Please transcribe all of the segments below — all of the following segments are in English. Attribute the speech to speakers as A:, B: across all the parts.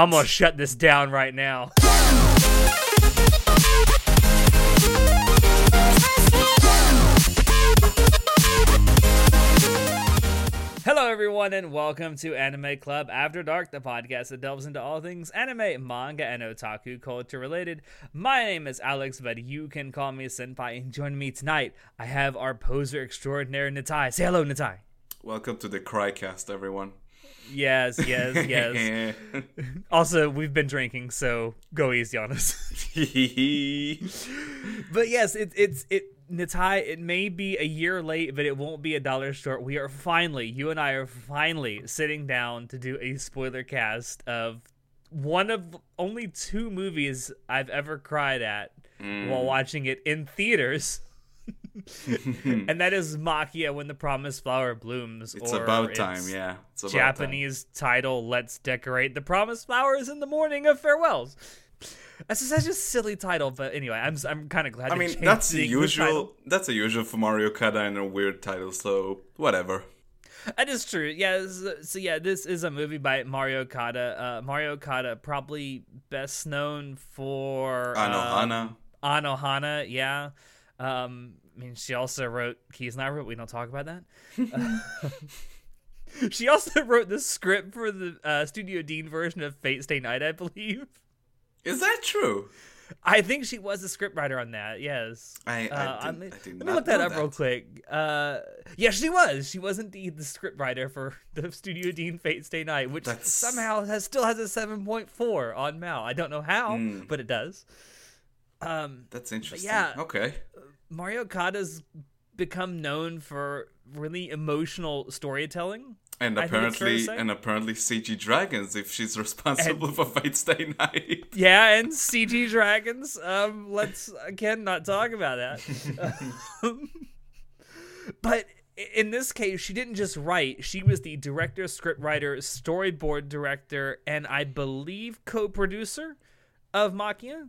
A: I'm gonna shut this down right now. Hello, everyone, and welcome to Anime Club After Dark, the podcast that delves into all things anime, manga, and otaku culture related. My name is Alex, but you can call me Senpai. And join me tonight, I have our poser extraordinaire, Natai. Say hello, Natai.
B: Welcome to the Crycast, everyone.
A: Yes, yes, yes. also, we've been drinking, so go easy on us. but yes, it, it's it. Natai, it may be a year late, but it won't be a dollar short. We are finally, you and I are finally sitting down to do a spoiler cast of one of only two movies I've ever cried at
B: Mm.
A: while watching it in theaters. and that is Maquia when the promised flower blooms.
B: it's
A: or
B: about time,
A: its
B: yeah. It's about
A: Japanese title, Let's Decorate the Promised Flowers in the Morning of Farewells. That's such a silly title, but anyway, I'm I'm kind of glad.
B: I mean, that's
A: the
B: the
A: English title.
B: usual. That's a usual for Mari Okada and a weird title, so whatever.
A: That is true. Yeah. So, so yeah, this is a movie by Mari Okada. Uh, Mari Okada, probably best known for uh,
B: Anohana.
A: Anohana. Yeah. Um, mean, she also wrote Kiznaiver. We don't talk about that. Uh, she also wrote the script for the uh, Studio Dean version of Fate Stay Night, I believe.
B: Is that true?
A: I think she was a scriptwriter on that. Yes.
B: I- I
A: Uh,
B: did-
A: mean,
B: I did
A: let me
B: not
A: look that up real quick. Uh, yeah, she was. She was indeed the scriptwriter for the Studio Dean Fate Stay Night, which
B: That's-
A: somehow has still has a seven point four on Mal. I don't know how,
B: Hmm.
A: but it does. Um,
B: That's interesting.
A: yeah.
B: Okay.
A: Mari Okada's become known for really emotional storytelling.
B: And
A: I think it's fair to
B: apparently, and apparently, CG Dragons, if she's responsible for Fate Stay Night.
A: Yeah, and CG dragons. Um, let's again not talk about that. Um, but in this case, she didn't just write; she was the director, scriptwriter, storyboard director, and I believe co-producer of Maquia.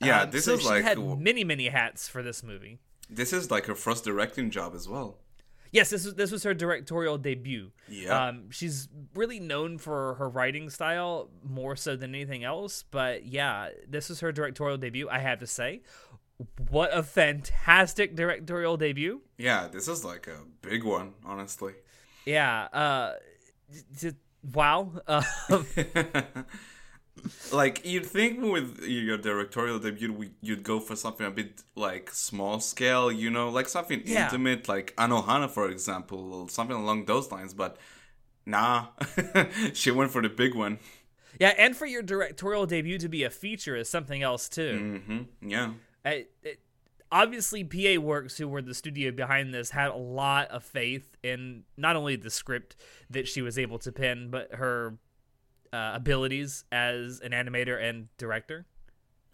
B: Yeah,
A: Um,
B: this
A: so
B: is
A: she
B: like
A: had many, many hats for this movie.
B: this is like her first directing job as well.
A: Yes, this was this was her directorial debut.
B: Yeah.
A: Um, she's really known for her writing style more so than anything else. But yeah, this was her directorial debut. I have to say, what a fantastic directorial debut.
B: Yeah, this is like a big one, honestly.
A: Yeah. Uh, j- j- wow. Uh,
B: like you'd think with your directorial debut we- you'd go for something a bit like small scale you know? Like something
A: Yeah.
B: intimate like anohana for example something along those lines but nah. She went for the big one.
A: Yeah, and for your directorial debut to be a feature is something else too.
B: hmm yeah.
A: I, it, obviously PA Works, who were the studio behind this, had a lot of faith in not only the script that she was able to pen, but her uh, abilities as an animator and director.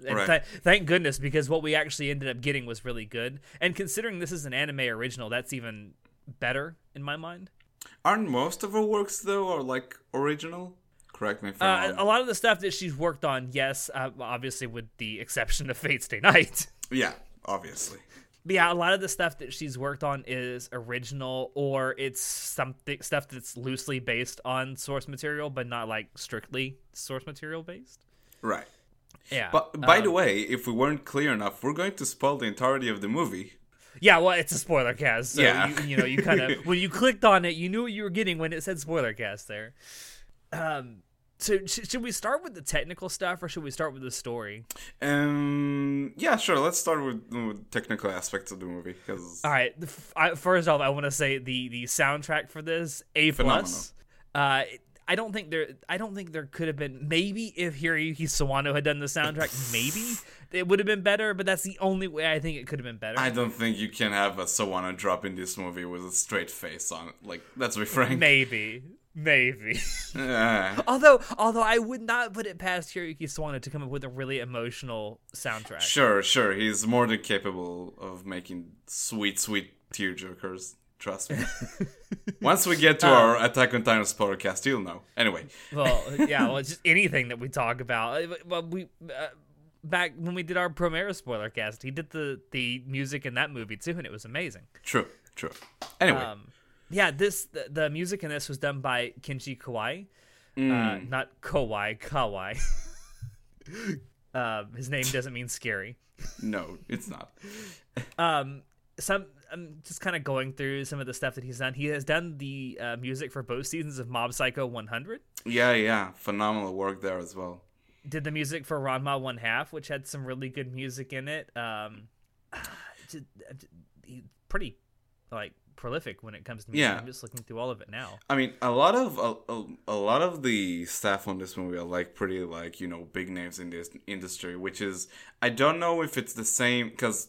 A: And
B: Right.
A: th- thank goodness, because what we actually ended up getting was really good. And considering this is an anime original, that's even better in my mind.
B: aren't most of her works though are like original correct me if
A: Uh,
B: i'm
A: a
B: wrong
A: lot of the stuff that she's worked on, yes, uh, obviously with the exception of Fate Stay Night.
B: yeah obviously
A: But yeah, a lot of the stuff that she's worked on is original or it's something stuff that's loosely based on source material, but not like strictly source material based.
B: right
A: Yeah.
B: but by the
A: um,
B: way if we weren't clear enough we're going to spoil the entirety of the movie
A: yeah, well, it's a spoiler cast, so
B: Yeah.
A: you, you know you kind of when you clicked on it, you knew what you were getting when it said spoiler cast there. Um, so should we start with the technical stuff or should we start with the story?
B: Um. Yeah. Sure. Let's start with, with technical aspects of the movie because
A: All right. the f- I, first off, I want to say the the soundtrack for this a plus. Uh, I don't think there. I don't think there could have been. Maybe if Hiroyuki Sawano had done the soundtrack, maybe it would have been better. But that's the only way I think it could have been better.
B: I don't think you can have a sawano drop in this movie with a straight face on it. Like, let's be frank.
A: maybe, maybe.
B: Uh,
A: although, although I would not put it past Hiroyuki Sawano to come up with a really emotional soundtrack.
B: sure, sure. He's more than capable of making sweet, sweet tearjerkers. Trust me. Once we get to our Attack on Titan podcast, you'll know. Anyway,
A: well, yeah, well, just anything that we talk about. Uh, Well, we uh, back when we did our Promare spoiler cast, he did the the music in that movie too, and it was amazing.
B: true, true. Anyway,
A: Um, yeah, this the, the music in this was done by Kenji Kawai. uh, not Kawai, Kawai. uh, his name doesn't mean scary.
B: No, it's not.
A: Um, some I'm just kind of going through some of the stuff that he's done. He has done the uh, music for both seasons of Mob Psycho 100.
B: Yeah, yeah, phenomenal work there as well.
A: Did the music for Ranma One Half, which had some really good music in it. Um, just, pretty like prolific when it comes to music.
B: Yeah.
A: I'm just looking through all of it now.
B: I mean, a lot of a, a, a lot of the staff on this movie are like pretty like you know big names in this industry, which is I don't know if it's the same because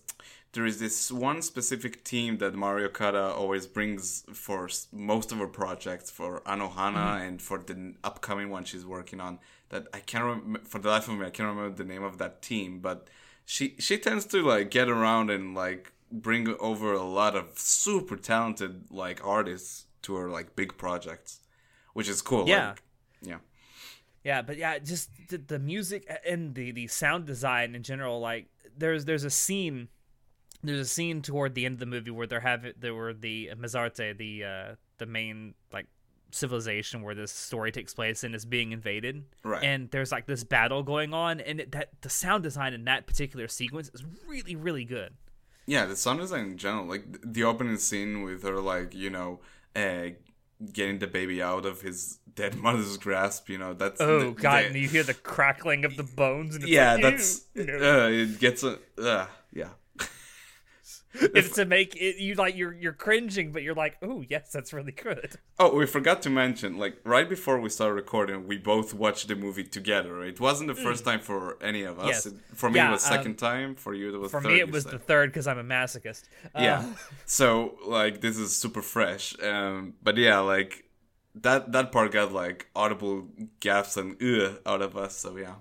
B: there is this one specific team that Mari Okada always brings for most of her projects for Anohana mm-hmm. and for the upcoming one she's working on. That I can't rem- for the life of me I can't remember the name of that team, but she she tends to like get around and like bring over a lot of super talented like artists to her like big projects, which is cool.
A: Yeah.
B: like, yeah,
A: Yeah, but yeah, just the, the music and the the sound design in general. Like, there's there's a scene, there's a scene toward the end of the movie where they're having there were the Mezarte, the uh, the main like civilization where this story takes place and is being invaded.
B: Right.
A: And there's like this battle going on, and it, that the sound design in that particular sequence is really really good.
B: Yeah. The sound design in general, like the opening scene with her, like you know, uh, getting the baby out of his dead mother's grasp. You know, that's
A: Oh
B: the-
A: god,
B: the-
A: and you hear the crackling of the bones, and it's
B: yeah,
A: like,
B: that's
A: no."
B: uh, it gets a uh, yeah.
A: it's to make it you like you're you're cringing, but you're like, oh yes, that's really good.
B: Oh, we forgot to mention, like right before we started recording, we both watched the movie together. It wasn't the first time for any of us.
A: Mm. Yes.
B: It- for me,
A: Yeah,
B: it was second
A: um,
B: time. For you, it was
A: For
B: third,
A: me, it was
B: said.
A: the third because I'm a masochist. Uh,
B: yeah. So like this is super fresh. Um, but yeah, like that that part got like audible gaps and ugh out of us. So yeah,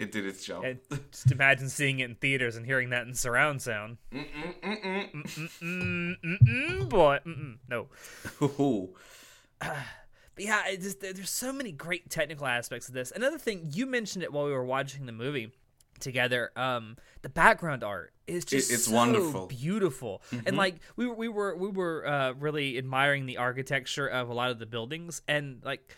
B: it did its job.
A: and just imagine seeing it in theaters and hearing that in surround sound. Mm-mm, mm-mm, boy, mm-mm, no.
B: Ooh.
A: But yeah, it just, there's so many great technical aspects of this. Another thing you mentioned it while we were watching the movie together. Um, the background art is just
B: it's
A: so
B: wonderful.
A: beautiful, and like we were we were we were uh, really admiring the architecture of a lot of the buildings, and like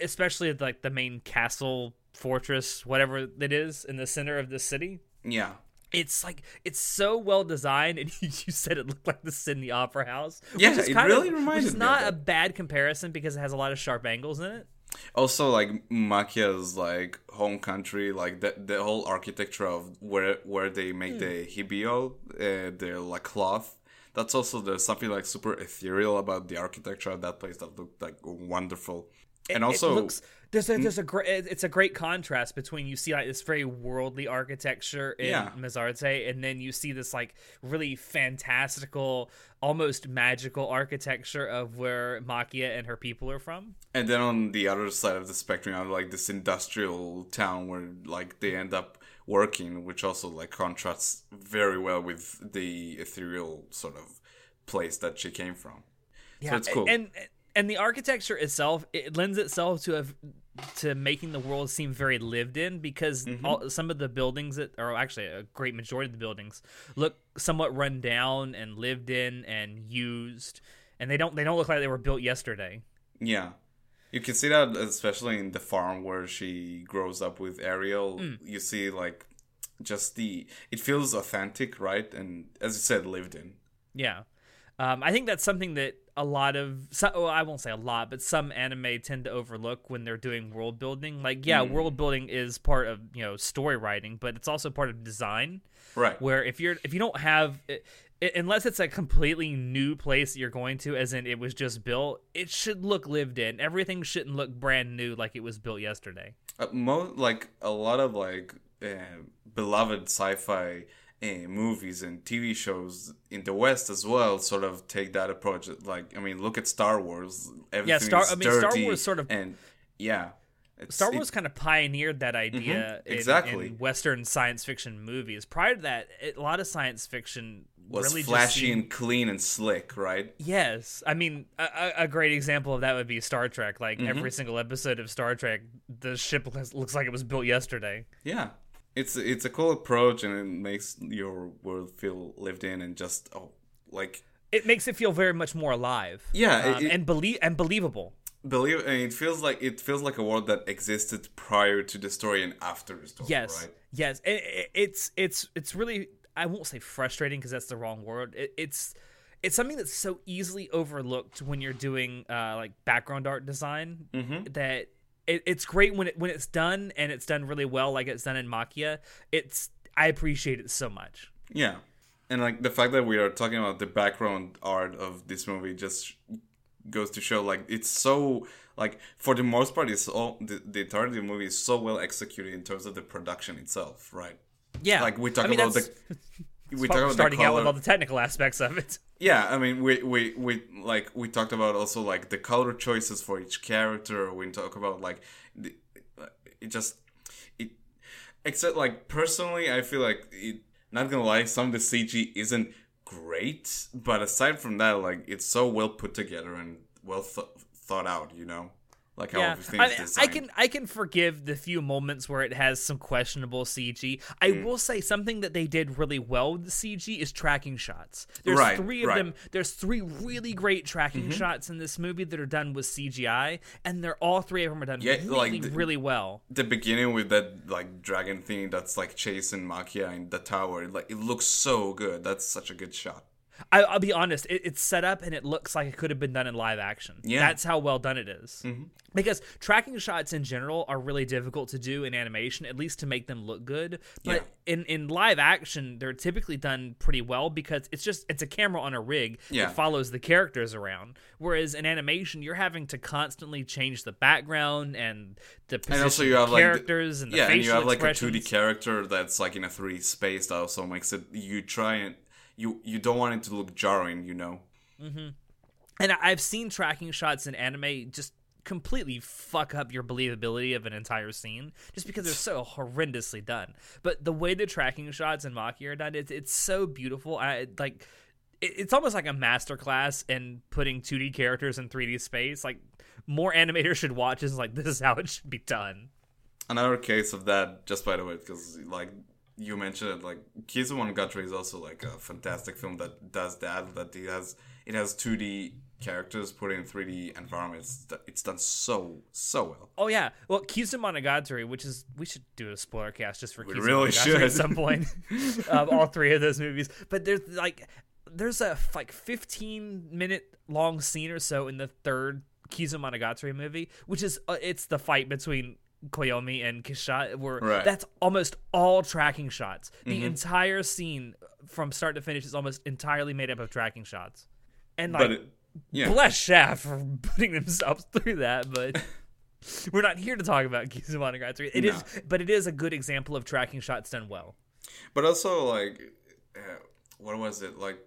A: especially like the main castle fortress, whatever it is in the center of the city.
B: Yeah.
A: It's like it's so well designed, and you said it looked like the Sydney Opera House.
B: Yeah,
A: which is
B: it
A: kind
B: really
A: of,
B: reminded
A: Which is not a bad comparison because it has a lot of sharp angles in it.
B: Also, like Maquia's like home country, like the the whole architecture of where where they make the Hibiol, uh, the like cloth. That's also there's something like super ethereal about the architecture of that place that looked like wonderful. And
A: it
B: also,
A: looks there's a there's a great it's a great contrast between you see like this very worldly architecture in
B: Yeah.
A: Mezarte and then you see this like really fantastical almost magical architecture of where Maquia and her people are from.
B: and then on the other side of the spectrum, you have like this industrial town where like they end up working, which also like contrasts very well with the ethereal sort of place that she came from. so it's cool.
A: And and the architecture itself it lends itself to a to making the world seem very lived in because
B: Mm-hmm.
A: all, some of the buildings that or actually a great majority of the buildings look somewhat run down and lived in and used and they don't they don't look like they were built yesterday.
B: Yeah. You can see that especially in the farm where she grows up with Ariel.
A: Hmm.
B: You see like just the it feels authentic, right? And as you said, lived in.
A: Yeah. Um, I think that's something that a lot of, so, well, I won't say a lot, but some anime tend to overlook when they're doing world building. Like, yeah, world building is part of you know story writing, but it's also part of design.
B: Right.
A: Where if you're if you don't have it, it, unless it's a completely new place that you're going to, as in it was just built, it should look lived in. Everything shouldn't look brand new like it was built yesterday.
B: Uh, mo- like a lot of like uh, beloved sci-fi uh, movies and TV shows in the West as well sort of take that approach. Like I mean, look at Star Wars. Everything
A: Star-
B: is
A: I mean, Star Wars sort of-
B: and yeah.
A: Star
B: it-
A: Wars kind of pioneered that idea in-
B: exactly.
A: in, Western science fiction movies. Prior to that, it, a lot of science fiction
B: was
A: really just
B: flashy
A: seemed-
B: and clean and slick, right?
A: Yes, I mean a, a- a great example of that would be Star Trek. Like
B: Mm-hmm.
A: every single episode of Star Trek, the ship looks, looks like it was built yesterday.
B: Yeah. It's it's a cool approach and it makes your world feel lived in and just oh like
A: It makes it feel very much more alive.
B: Yeah,
A: um,
B: it-
A: and believe and believable.
B: believe and it feels like it feels like a world that existed prior to the story and after the story.
A: Yes,
B: right?
A: yes. It, it- it's it's it's really I won't say frustrating because that's the wrong word. It, it's it's something that's so easily overlooked when you're doing uh, like background art design
B: Mm-hmm.
A: that it, it's great when it when it's done and it's done really well, like it's done in Maquia. It's I appreciate it so much.
B: Yeah. And like the fact that we are talking about the background art of this movie just goes to show like it's so like for the most part it's all the, the entirety of the movie is so well executed in terms of the production itself, right?
A: Yeah,
B: Like we talk
A: I mean,
B: about the we talk about
A: starting
B: the
A: out with all the technical aspects of it.
B: Yeah, I mean, we, we we like we talked about also like the color choices for each character. We talk about like the, it just it except like personally, I feel like it. Not gonna lie, some of the CG isn't great, but aside from that, like it's so well put together and well th- thought out. You know, like how
A: Yeah, I, I can I can forgive the few moments where it has some questionable CG. I
B: Mm.
A: will say something that they did really well with the CG is tracking shots. There's
B: Right,
A: three of
B: right. Mm-hmm.
A: them. There's three really great tracking shots in this movie that are done with CGI, and they're all three of them are done
B: Yeah,
A: really
B: like the-
A: really well.
B: the beginning with that like dragon thing that's like chasing Maquia in the tower. Like it looks so good. That's such a good shot.
A: I, I'll be honest, it, it's set up and it looks like it could have been done in live action.
B: Yeah.
A: That's how well done it is. Mm-hmm. Because tracking shots in general are really difficult to do in animation, at least to make them look good. But in, in live action, they're typically done pretty well because it's just it's a camera on a rig
B: Yeah.
A: that follows the characters around. Whereas in animation, you're having to constantly change the background and the position
B: and also you
A: of
B: have
A: the
B: like the-
A: characters and the
B: yeah, and you have like a 2D character that's like in a 3D space that also makes it you try and you you don't want it to look jarring, you know.
A: Mm-hmm. And I've seen tracking shots in anime just completely fuck up your believability of an entire scene just because they're so horrendously done. But the way the tracking shots in Maki are done, it's it's so beautiful. I like it, it's almost like a masterclass in putting 2D characters in 3D space. Like more animators should watch this. Like this is how it should be done.
B: Another case of that, just by the way, because like you mentioned it, like Kizumonogatari is also like a fantastic film that does that. That it has it has 2D characters put in 3D environments. That It's done so so well.
A: Oh yeah, well Kizumonogatari, which is we should do a spoiler cast just for
B: We
A: Kizumonogatari
B: really should.
A: at some point. um, all three of those movies, but there's like there's a like 15 minute long scene or so in the third Kizumonogatari movie, which is uh, it's the fight between Koyomi and Kiss-Shot, were
B: Right. Mm-hmm.
A: that's almost all tracking shots. The entire scene from start to finish is almost entirely made up of tracking shots, and like
B: it, yeah,
A: bless Shaft for putting themselves through that, but we're not here to talk about Kizumonogatari. It is,
B: No.
A: but it is a good example of tracking shots done well.
B: but also like uh, what was it like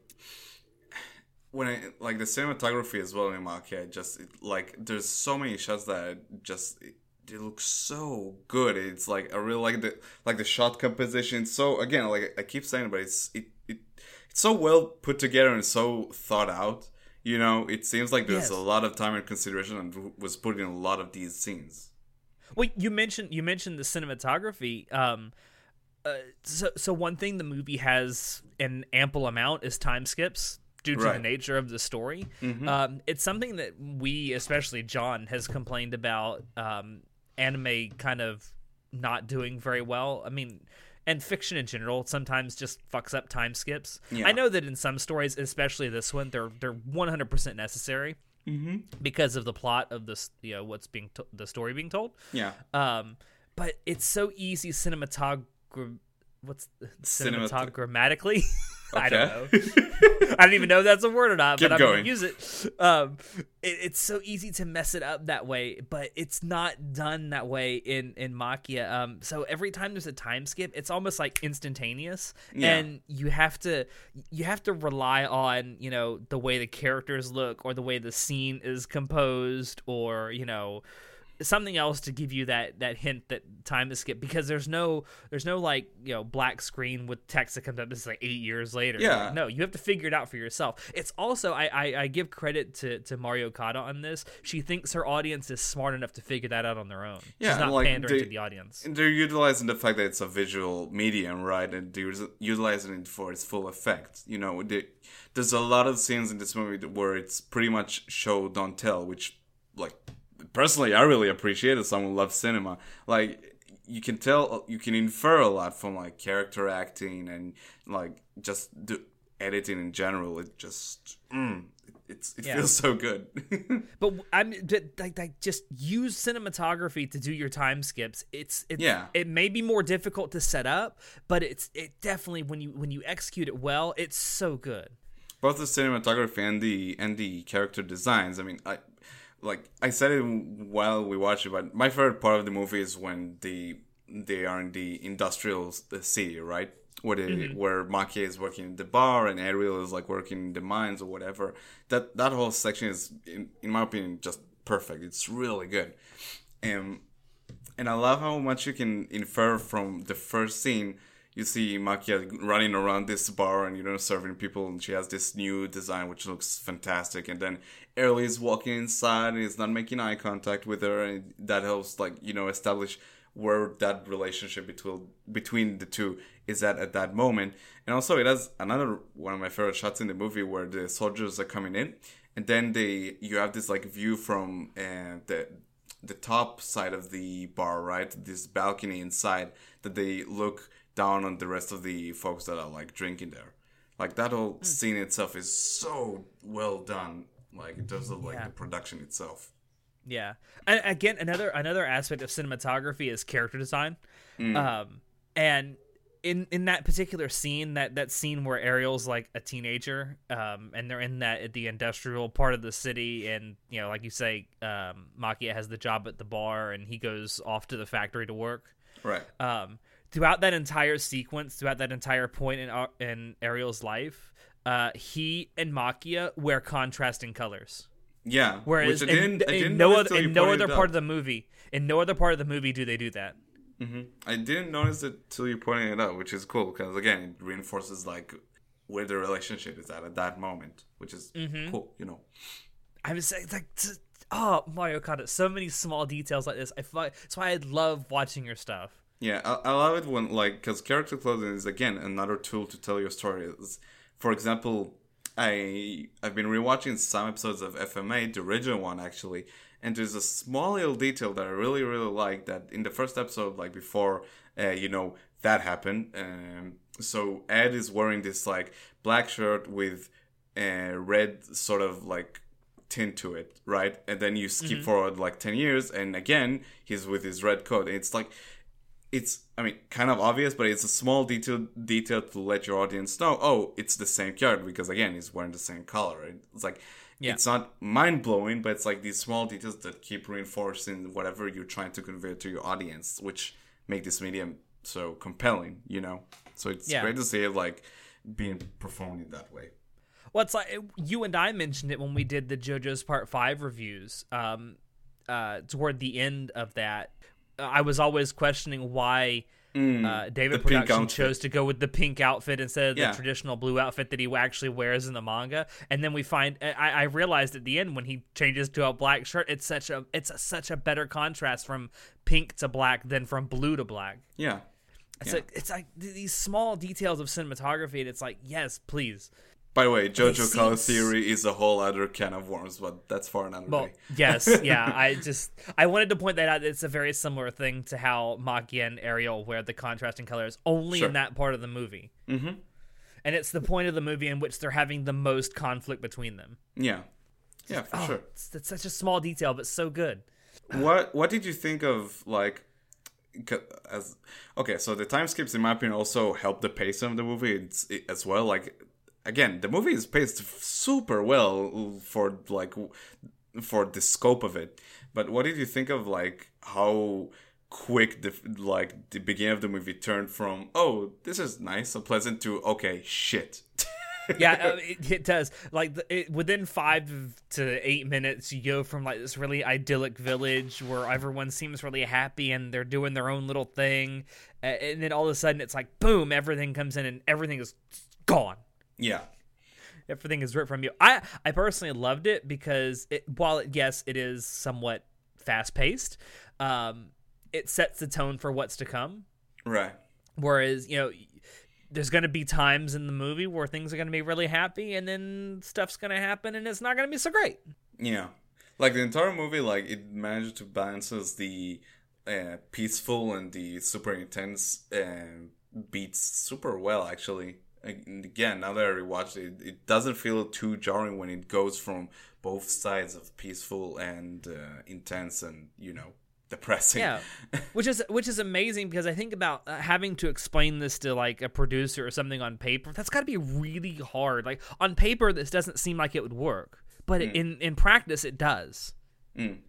B: when I like the cinematography as well in Maki, just it, like there's so many shots that just it, looks so good. It's like I really like the like the shot composition. So again, like I keep saying, but it's it, it it's so well put together and so thought out. You know, it seems like there's
A: Yes.
B: a lot of time and consideration and was put in a lot of these scenes.
A: Well, you mentioned you mentioned the cinematography. Um, uh, so so one thing the movie has an ample amount is time skips due to the nature of the story. Um, it's something that we, especially John, has complained about. Um, anime kind of not doing very well. I mean. And fiction in general sometimes just fucks up time skips.
B: Yeah.
A: I know that in some stories, especially this one, they're they're one hundred percent necessary because of the plot of this, you know, what's being to- the story being told.
B: Yeah.
A: Um, but it's so easy cinematog. What's
B: Cinemat-
A: cinematogrammatically? I don't know. I don't even know if that's a word or not,
B: Keep
A: but I'm
B: going.
A: gonna use it. Um, it. It's so easy to mess it up that way, but it's not done that way in in Maquia. Um, so every time there's a time skip, it's almost like instantaneous,
B: Yeah.
A: and you have to you have to rely on you know the way the characters look or the way the scene is composed or you know something else to give you that that hint that time is skipped because there's no there's no like you know black screen with text that comes up this is like eight years later
B: Yeah.
A: no you have to figure it out for yourself it's also i i, I give credit to to Mari Okada on this she thinks her audience is smart enough to figure that out on their own
B: Yeah,
A: she's not
B: like,
A: pandering
B: they-
A: to the audience
B: And they're utilizing the fact that it's a visual medium, right? And they're utilizing it for its full effect. You know, they, there's a lot of scenes in this movie where it's pretty much show don't tell, which like personally I really appreciate as someone who loves cinema. Like you can tell, you can infer a lot from like character acting and like just do, editing in general. It just mm, it's it
A: Yeah.
B: feels so good.
A: But I'm like, like just use cinematography to do your time skips. It's it's
B: Yeah.
A: it may be more difficult to set up, but it's it definitely when you when you execute it well, it's so good.
B: both the cinematography and the and the character designs. I mean, I like I said it while we watched it, but my favorite part of the movie is when the they are in the industrial city, right? Where they, where Maquia is working in the bar and Ariel is like working in the mines or whatever. That that whole section is, in, in my opinion, just perfect. It's really good. Um, and I love how much you can infer from the first scene. You see Maquia running around this bar and you know serving people, and she has this new design which looks fantastic. And then Early is walking inside and is not making eye contact with her, and that helps like you know establish where that relationship between between the two is at at that moment. And also, it has another one of my favorite shots in the movie where the soldiers are coming in, and then they you have this like view from uh, the the top side of the bar, right? This balcony inside that they look down on the rest of the folks that are like drinking there. Like that whole scene itself is so well done. Like in terms of like
A: Yeah.
B: the production itself.
A: Yeah. And again, another another aspect of cinematography is character design. Um, and in in that particular scene, that that scene where Ariel's like a teenager, um, and they're in that at the industrial part of the city, and you know, like you say, um, Maquia has the job at the bar, and he goes off to the factory to work.
B: Right.
A: Um, throughout that entire sequence, throughout that entire point in in Ariel's life, uh, he and Maquia wear contrasting colors.
B: Yeah.
A: Whereas
B: Which I
A: in, in
B: didn't
A: no other in no other part of the movie, in no other part of the movie do they do that.
B: I didn't notice it till you pointed it out, which is cool because again, it reinforces like where the relationship is at at that moment, which is
A: Mm-hmm.
B: cool. You know.
A: I was like, like t- oh Mario Kart, so many small details like this. I fi- that's why I love watching your stuff.
B: Yeah, I, I love it when like because character clothing is again another tool to tell your story. It's- For example, I I've been rewatching some episodes of FMA, the original one actually, and there's a small little detail that I really really like. That in the first episode, like before, uh, you know that happened. Um, so Ed is wearing this like black shirt with a red sort of like tint to it, right? And then you skip forward like 10 years, and again, he's with his red coat. And it's like, it's, I mean, kind of obvious, but it's a small detail detail to let your audience know, oh, it's the same character, because again, he's wearing the same color. Right? It's like,
A: Yeah.
B: it's not mind blowing, but it's like these small details that keep reinforcing whatever you're trying to convey to your audience, which make this medium so compelling, you know? So it's
A: Yeah.
B: great to see it like being performed in that way.
A: Well, it's like you and I mentioned it when we did the JoJo's Part Five reviews. Um, uh, toward the end of that, I was always questioning why uh, David
B: Mm, the pink
A: Production chose to go with the pink outfit instead of
B: Yeah.
A: the traditional blue outfit that he actually wears in the manga. And then we find I, I realized at the end when he changes to a black shirt, it's such a it's a, such a better contrast from pink to black than from blue to black.
B: Yeah.
A: It's
B: Yeah.
A: like it's like these small details of cinematography, and it's like yes, please.
B: By the way, JoJo Color Theory is a whole other can of worms, but that's for another
A: Well,
B: day.
A: yes, yeah. I just I wanted to point that out. It's a very similar thing to how Maquia and Ariel wear the contrasting colors only
B: Sure.
A: in that part of the movie. Mm-hmm. And it's the point of the movie in which they're having the most conflict between them.
B: Yeah, yeah, for
A: Oh,
B: sure.
A: it's, it's such a small detail, but so good.
B: What What did you think of like As okay, so the time skips in my opinion also help the pace of the movie it's, it, as well. Like again, the movie is paced super well for like for the scope of it. But what did you think of like how quick the like the beginning of the movie turned from oh this is nice and pleasant to okay shit.
A: yeah, uh, it, it does. Like it, within five to eight minutes, you go from like this really idyllic village where everyone seems really happy and they're doing their own little thing, and then all of a sudden it's like boom, everything comes in and everything is gone.
B: Yeah.
A: Everything is ripped from you. I I personally loved it because it while it, yes it is somewhat fast paced, um, it sets the tone for what's to come.
B: Right.
A: Whereas, you know, there's going to be times in the movie where things are going to be really happy and then stuff's going to happen and it's not going to be so great.
B: Yeah. like the entire movie, like it managed to balances the uh, peaceful and the super intense uh, beats super well. Actually, again, now that I rewatched it, it doesn't feel too jarring when it goes from both sides of peaceful and uh, intense and you know depressing.
A: Yeah, which is which is amazing because I think about uh, having to explain this to like a producer or something on paper. That's got to be really hard. Like on paper, this doesn't seem like it would work, but mm. in in practice, it does.
B: Mm.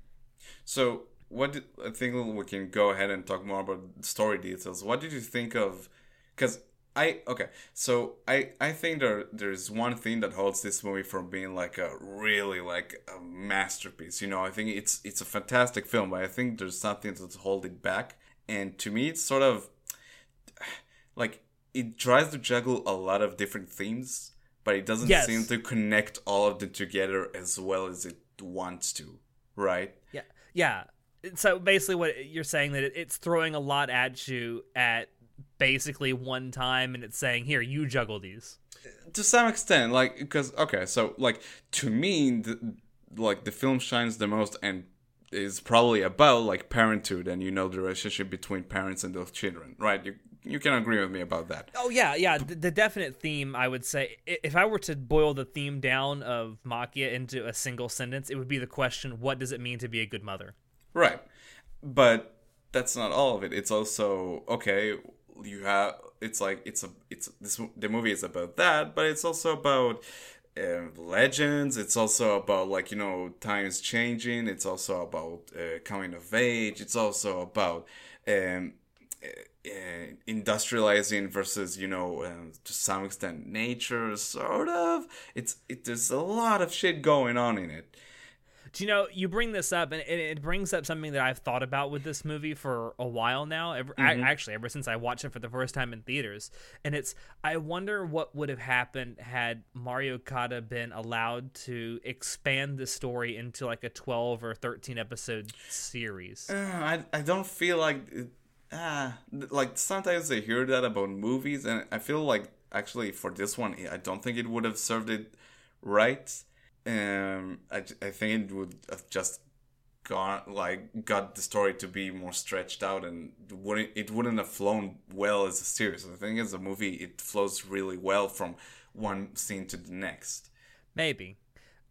B: So, what did, I think we can go ahead and talk more about story details. What did you think of? Because I okay, so I I think there there's one thing that holds this movie from being like a really like a masterpiece. You know, I think it's it's a fantastic film, but I think there's something that's holding it back. And to me, it's sort of like it tries to juggle a lot of different themes, but it doesn't yes. seem to connect all of them together as well as it wants to. Right?
A: Yeah. Yeah. So basically, what you're saying that it's throwing a lot at you at basically one time and it's saying here you juggle these.
B: To some extent like because okay so like to me the, like the film shines the most and is probably about like parenthood and you know the relationship between parents and those children right? You you can agree with me about that.
A: Oh yeah yeah the, the definite theme i would say if i were to boil the theme down of Maquia into a single sentence it would be the question what does it mean to be a good mother?
B: Right but that's not all of it. It's also okay you have it's like it's a it's this the movie is about that but it's also about uh, legends. It's also about like you know times changing. It's also about uh, coming of age. It's also about um, uh, industrializing versus you know uh, to some extent nature sort of. It's it, there's a lot of shit going on in it
A: do you know you bring this up and it, brings up something that I've thought about with this movie for a while now. Ever, mm-hmm. actually, ever since I watched it for the first time in theaters, and it's I wonder what would have happened had Mari Okada been allowed to expand the story into like a twelve or thirteen episode series.
B: Uh, I I don't feel like. Ah, uh, like sometimes I hear that about movies, and I feel like actually for this one, I don't think it would have served it right um, I, I think it would have just gone like got the story to be more stretched out and wouldn't it wouldn't have flown well as a series. I think as a movie it flows really well from one scene to the next.
A: Maybe.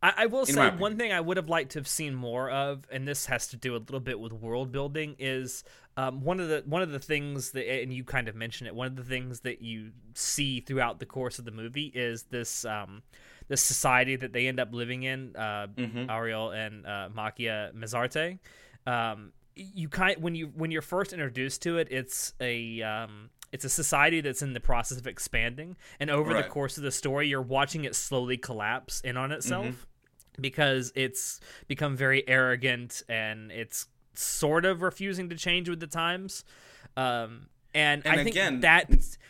A: I, I will say one thing I would have liked to have seen more of, and this has to do a little bit with world building, is um, one of the one of the things that, and you kind of mentioned it. One of the things that you see throughout the course of the movie is this um, the society that they end up living in, uh, mm-hmm. Ariel and uh, Maquia Mezarte. Um, you kind when you when you're first introduced to it, it's a um, it's a society that's in the process of expanding, and over right. the course of the story, you're watching it slowly collapse in on itself mm-hmm. because it's become very arrogant and it's sort of refusing to change with the times. Um, and, and I think again, that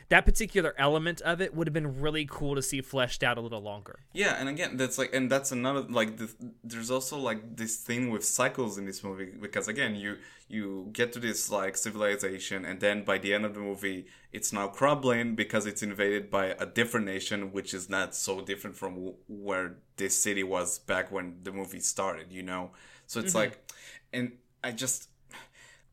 A: that particular element of it would have been really cool to see fleshed out a little longer.
B: Yeah, and again, that's like, and that's another like. The, there's also like this thing with cycles in this movie because again, you you get to this like civilization, and then by the end of the movie, it's now crumbling because it's invaded by a different nation, which is not so different from w- where this city was back when the movie started. You know, so it's mm-hmm. like, and I just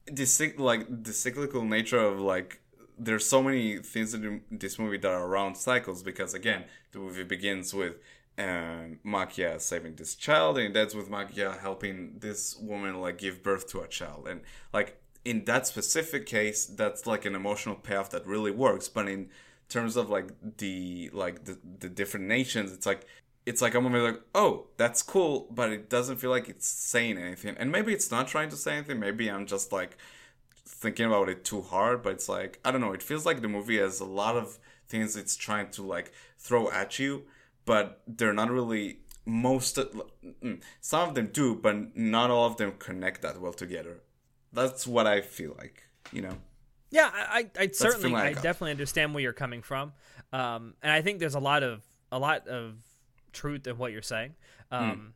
B: the like the cyclical nature of like there's so many things in this movie that are around cycles because again the movie begins with um, Maquia saving this child and that's with Maquia helping this woman like give birth to a child. And like in that specific case that's like an emotional payoff that really works. But in terms of like the like the, the different nations it's like it's like I'm gonna be like, oh, that's cool, but it doesn't feel like it's saying anything. And maybe it's not trying to say anything. Maybe I'm just like thinking about it too hard. But it's like I don't know. It feels like the movie has a lot of things it's trying to like throw at you, but they're not really. Most mm, some of them do, but not all of them connect that well together. That's what I feel like. You know.
A: Yeah, I, I, I certainly, I, I definitely understand where you're coming from, um, and I think there's a lot of a lot of truth in what you're saying. Hmm. Um, mm.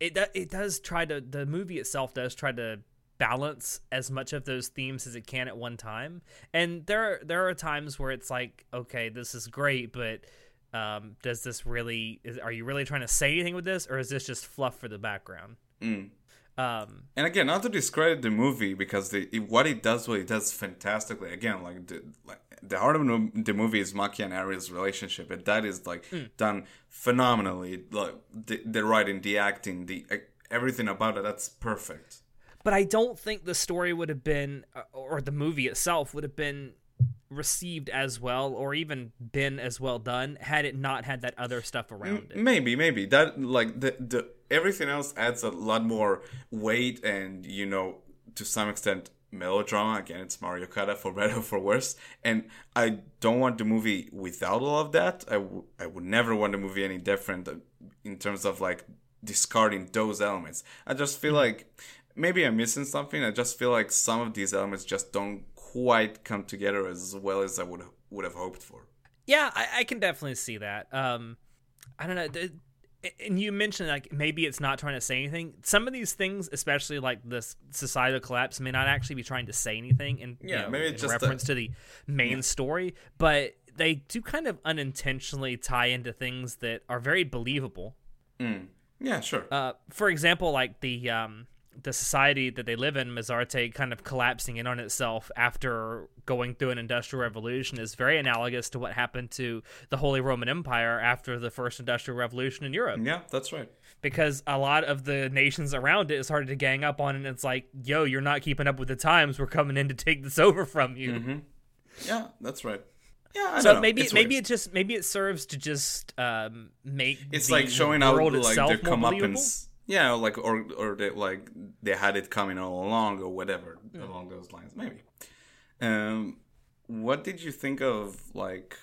A: It it does try to the movie itself does try to balance as much of those themes as it can at one time. And there there are times where it's like, okay, this is great, but um, does this really? Is, are you really trying to say anything with this, or is this just fluff for the background?
B: Mm.
A: Um,
B: And again, not to discredit the movie because the it, what it does, what it does fantastically. Again, like the like the heart of the movie is Maki and Ariel's relationship, and that is like done phenomenally. Like the, the writing, the acting, the everything about it, that's perfect.
A: but I don't think the story would have been, uh, or the movie itself would have been received as well, or even been as well done had it not had that other stuff around it.
B: Maybe, maybe that like the the everything else adds a lot more weight and you know to some extent melodrama. Again, it's Mario Kart for better or for worse. And I don't want the movie without all of that. I, w- I would never want the movie any different uh, in terms of like discarding those elements. I just feel like maybe I'm missing something. I just feel like some of these elements just don't quite come together as well as I would would have hoped for.
A: Yeah, I, I can definitely see that. Um, I don't know. the- and you mentioned like maybe it's not trying to say anything. Some of these things, especially like this societal collapse, may not actually be trying to say anything in, you
B: Yeah,
A: know,
B: maybe
A: in
B: it's a-
A: reference to the main story, but they do kind of unintentionally tie into things that are very believable.
B: Yeah, sure.
A: Uh, for example, like the um, the society that they live in, Mezarte, kind of collapsing in on itself after going through an industrial revolution is very analogous to what happened to the Holy Roman Empire after the first industrial revolution in Europe.
B: yeah, that's right.
A: Because a lot of the nations around it started to gang up on it, and it's like, yo, you're not keeping up with the times. We're coming in to take this over from you.
B: Yeah, that's right. Yeah, I
A: So maybe
B: It's
A: maybe
B: weird.
A: it just maybe it serves to just um, make
B: it's
A: the
B: like showing out
A: world
B: like
A: itself
B: their comeuppance. Yeah, like or or they like they had it coming all along or whatever along those lines. Maybe. Um, what did you think of like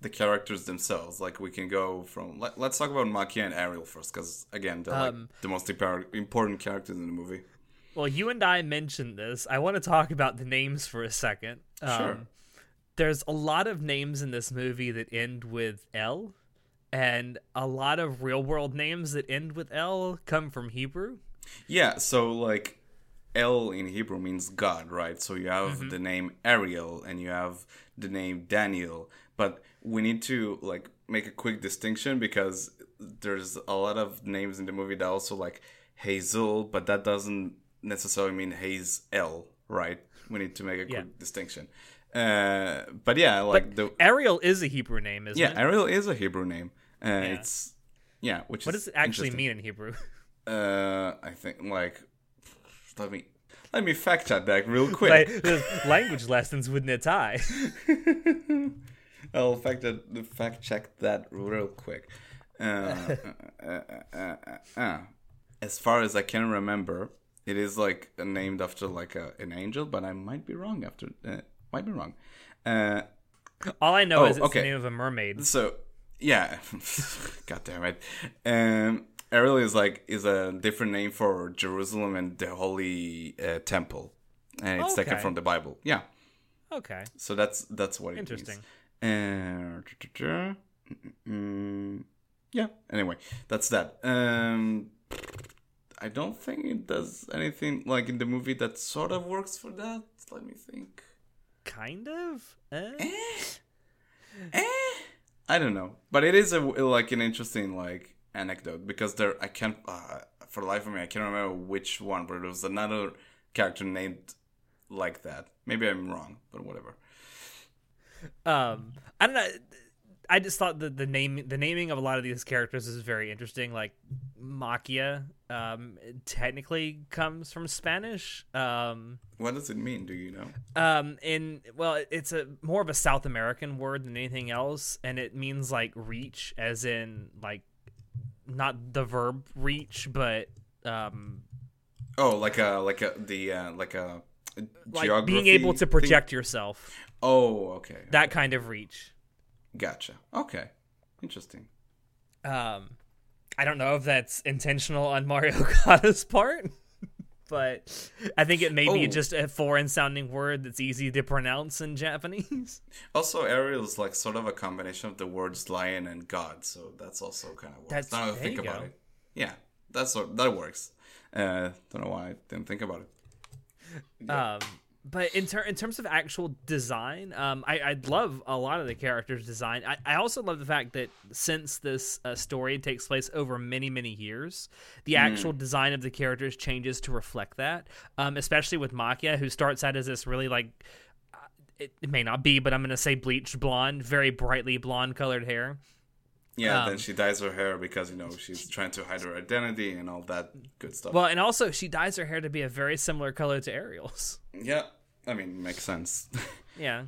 B: the characters themselves? Like we can go from let, let's talk about Maki and Ariel first, because again they're like
A: Um,
B: the most important characters in the movie.
A: Well, you and I mentioned this. I want to talk about the names for a second. Um,
B: Sure.
A: There's a lot of names in this movie that end with L, and a lot of real world names that end with L come from Hebrew.
B: Yeah, so like El in Hebrew means God, right? So you have mm-hmm. the name Ariel and you have the name Daniel, but we need to like make a quick distinction because there's a lot of names in the movie that also like Hazel, but that doesn't necessarily mean Hazel, right? We need to make a quick
A: Yeah.
B: distinction. Uh, but yeah, like the
A: Ariel is a Hebrew name, isn't
B: yeah,
A: it?
B: Yeah, Ariel is a Hebrew name. Uh, It's yeah, which
A: What does it actually mean in Hebrew?
B: Uh, I think like let me let me fact check that real quick.
A: like, language lessons with Natai.
B: I'll fact that, fact check that real quick. Uh, uh, uh, uh, uh. As far as I can remember, it is like named after like a, an angel, but I might be wrong. After uh, might be wrong. Uh,
A: All I know
B: Oh,
A: is it's
B: okay.
A: the name of a mermaid.
B: so yeah, god damn it. Um, Ariel is like is a different name for Jerusalem and the Holy uh, Temple, and it's taken from the Bible. Yeah.
A: Okay.
B: So that's that's what it
A: Interesting.
B: means. Uh, mm, yeah. Anyway, that's that. Um, I don't think it does anything like in the movie that sort of works for that. Let me think.
A: Kind of. Eh?
B: Eh, I don't know, but it is a like an interesting like anecdote because there I can't uh, for the life of me I can't remember which one, but there was another character named like that. Maybe I'm wrong, but whatever.
A: um i don't know i just thought that the name the naming of a lot of these characters is very interesting like makia um technically comes from spanish um
B: What does it mean? Do you know?
A: um in well it's a more of a south american word than anything else and it means like reach as in like not the verb reach but um
B: Oh, like a like a the uh, like a
A: like
B: geography
A: being able to
B: thing?
A: project yourself
B: Oh, okay,
A: that kind of reach
B: gotcha. Okay, interesting.
A: Um, I don't know if that's intentional on Mario Kata's part, but I think it may be
B: Oh.
A: just a foreign sounding word that's easy to pronounce in Japanese.
B: Also, Ariel is like sort of a combination of the words lion and god, so that's also kind of works.
A: That's-
B: now that I think about
A: go.
B: it, yeah, that's what that works. Uh, don't know why I didn't think about it.
A: Um, but in, ter- in terms of actual design, um, I, I love a lot of the characters' design. I, I also love the fact that since this uh, story takes place over many, many years, the
B: Hmm.
A: actual design of the characters changes to reflect that. Um, especially with Maquia, who starts out as this really like uh, it, it may not be, but I'm gonna say bleached blonde, very brightly blonde colored hair.
B: Yeah,
A: Um,
B: then she dyes her hair because you know she's trying to hide her identity and all that good stuff.
A: Well, and also she dyes her hair to be a very similar color to Ariel's.
B: yeah, I mean makes sense.
A: Yeah.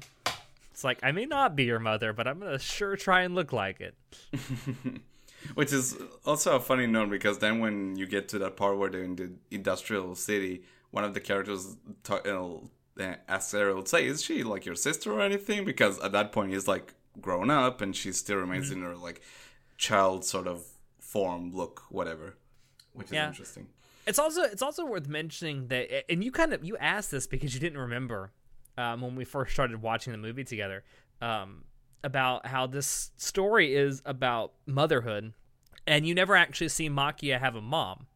A: It's like I may not be your mother, but I'm gonna sure try and look like it.
B: Which is also a funny note because then when you get to that part where they're in the industrial city, one of the characters ta- uh, asks Ariel, "Say, is she like your sister or anything?" Because at that point he's like grown up and she still remains in her like child sort of form, look, whatever. Which is
A: Yeah.
B: interesting.
A: It's also it's also worth mentioning that, and you kind of you asked this because you didn't remember um, when we first started watching the movie together um, about how this story is about motherhood, and you never actually see Maquia have a mom.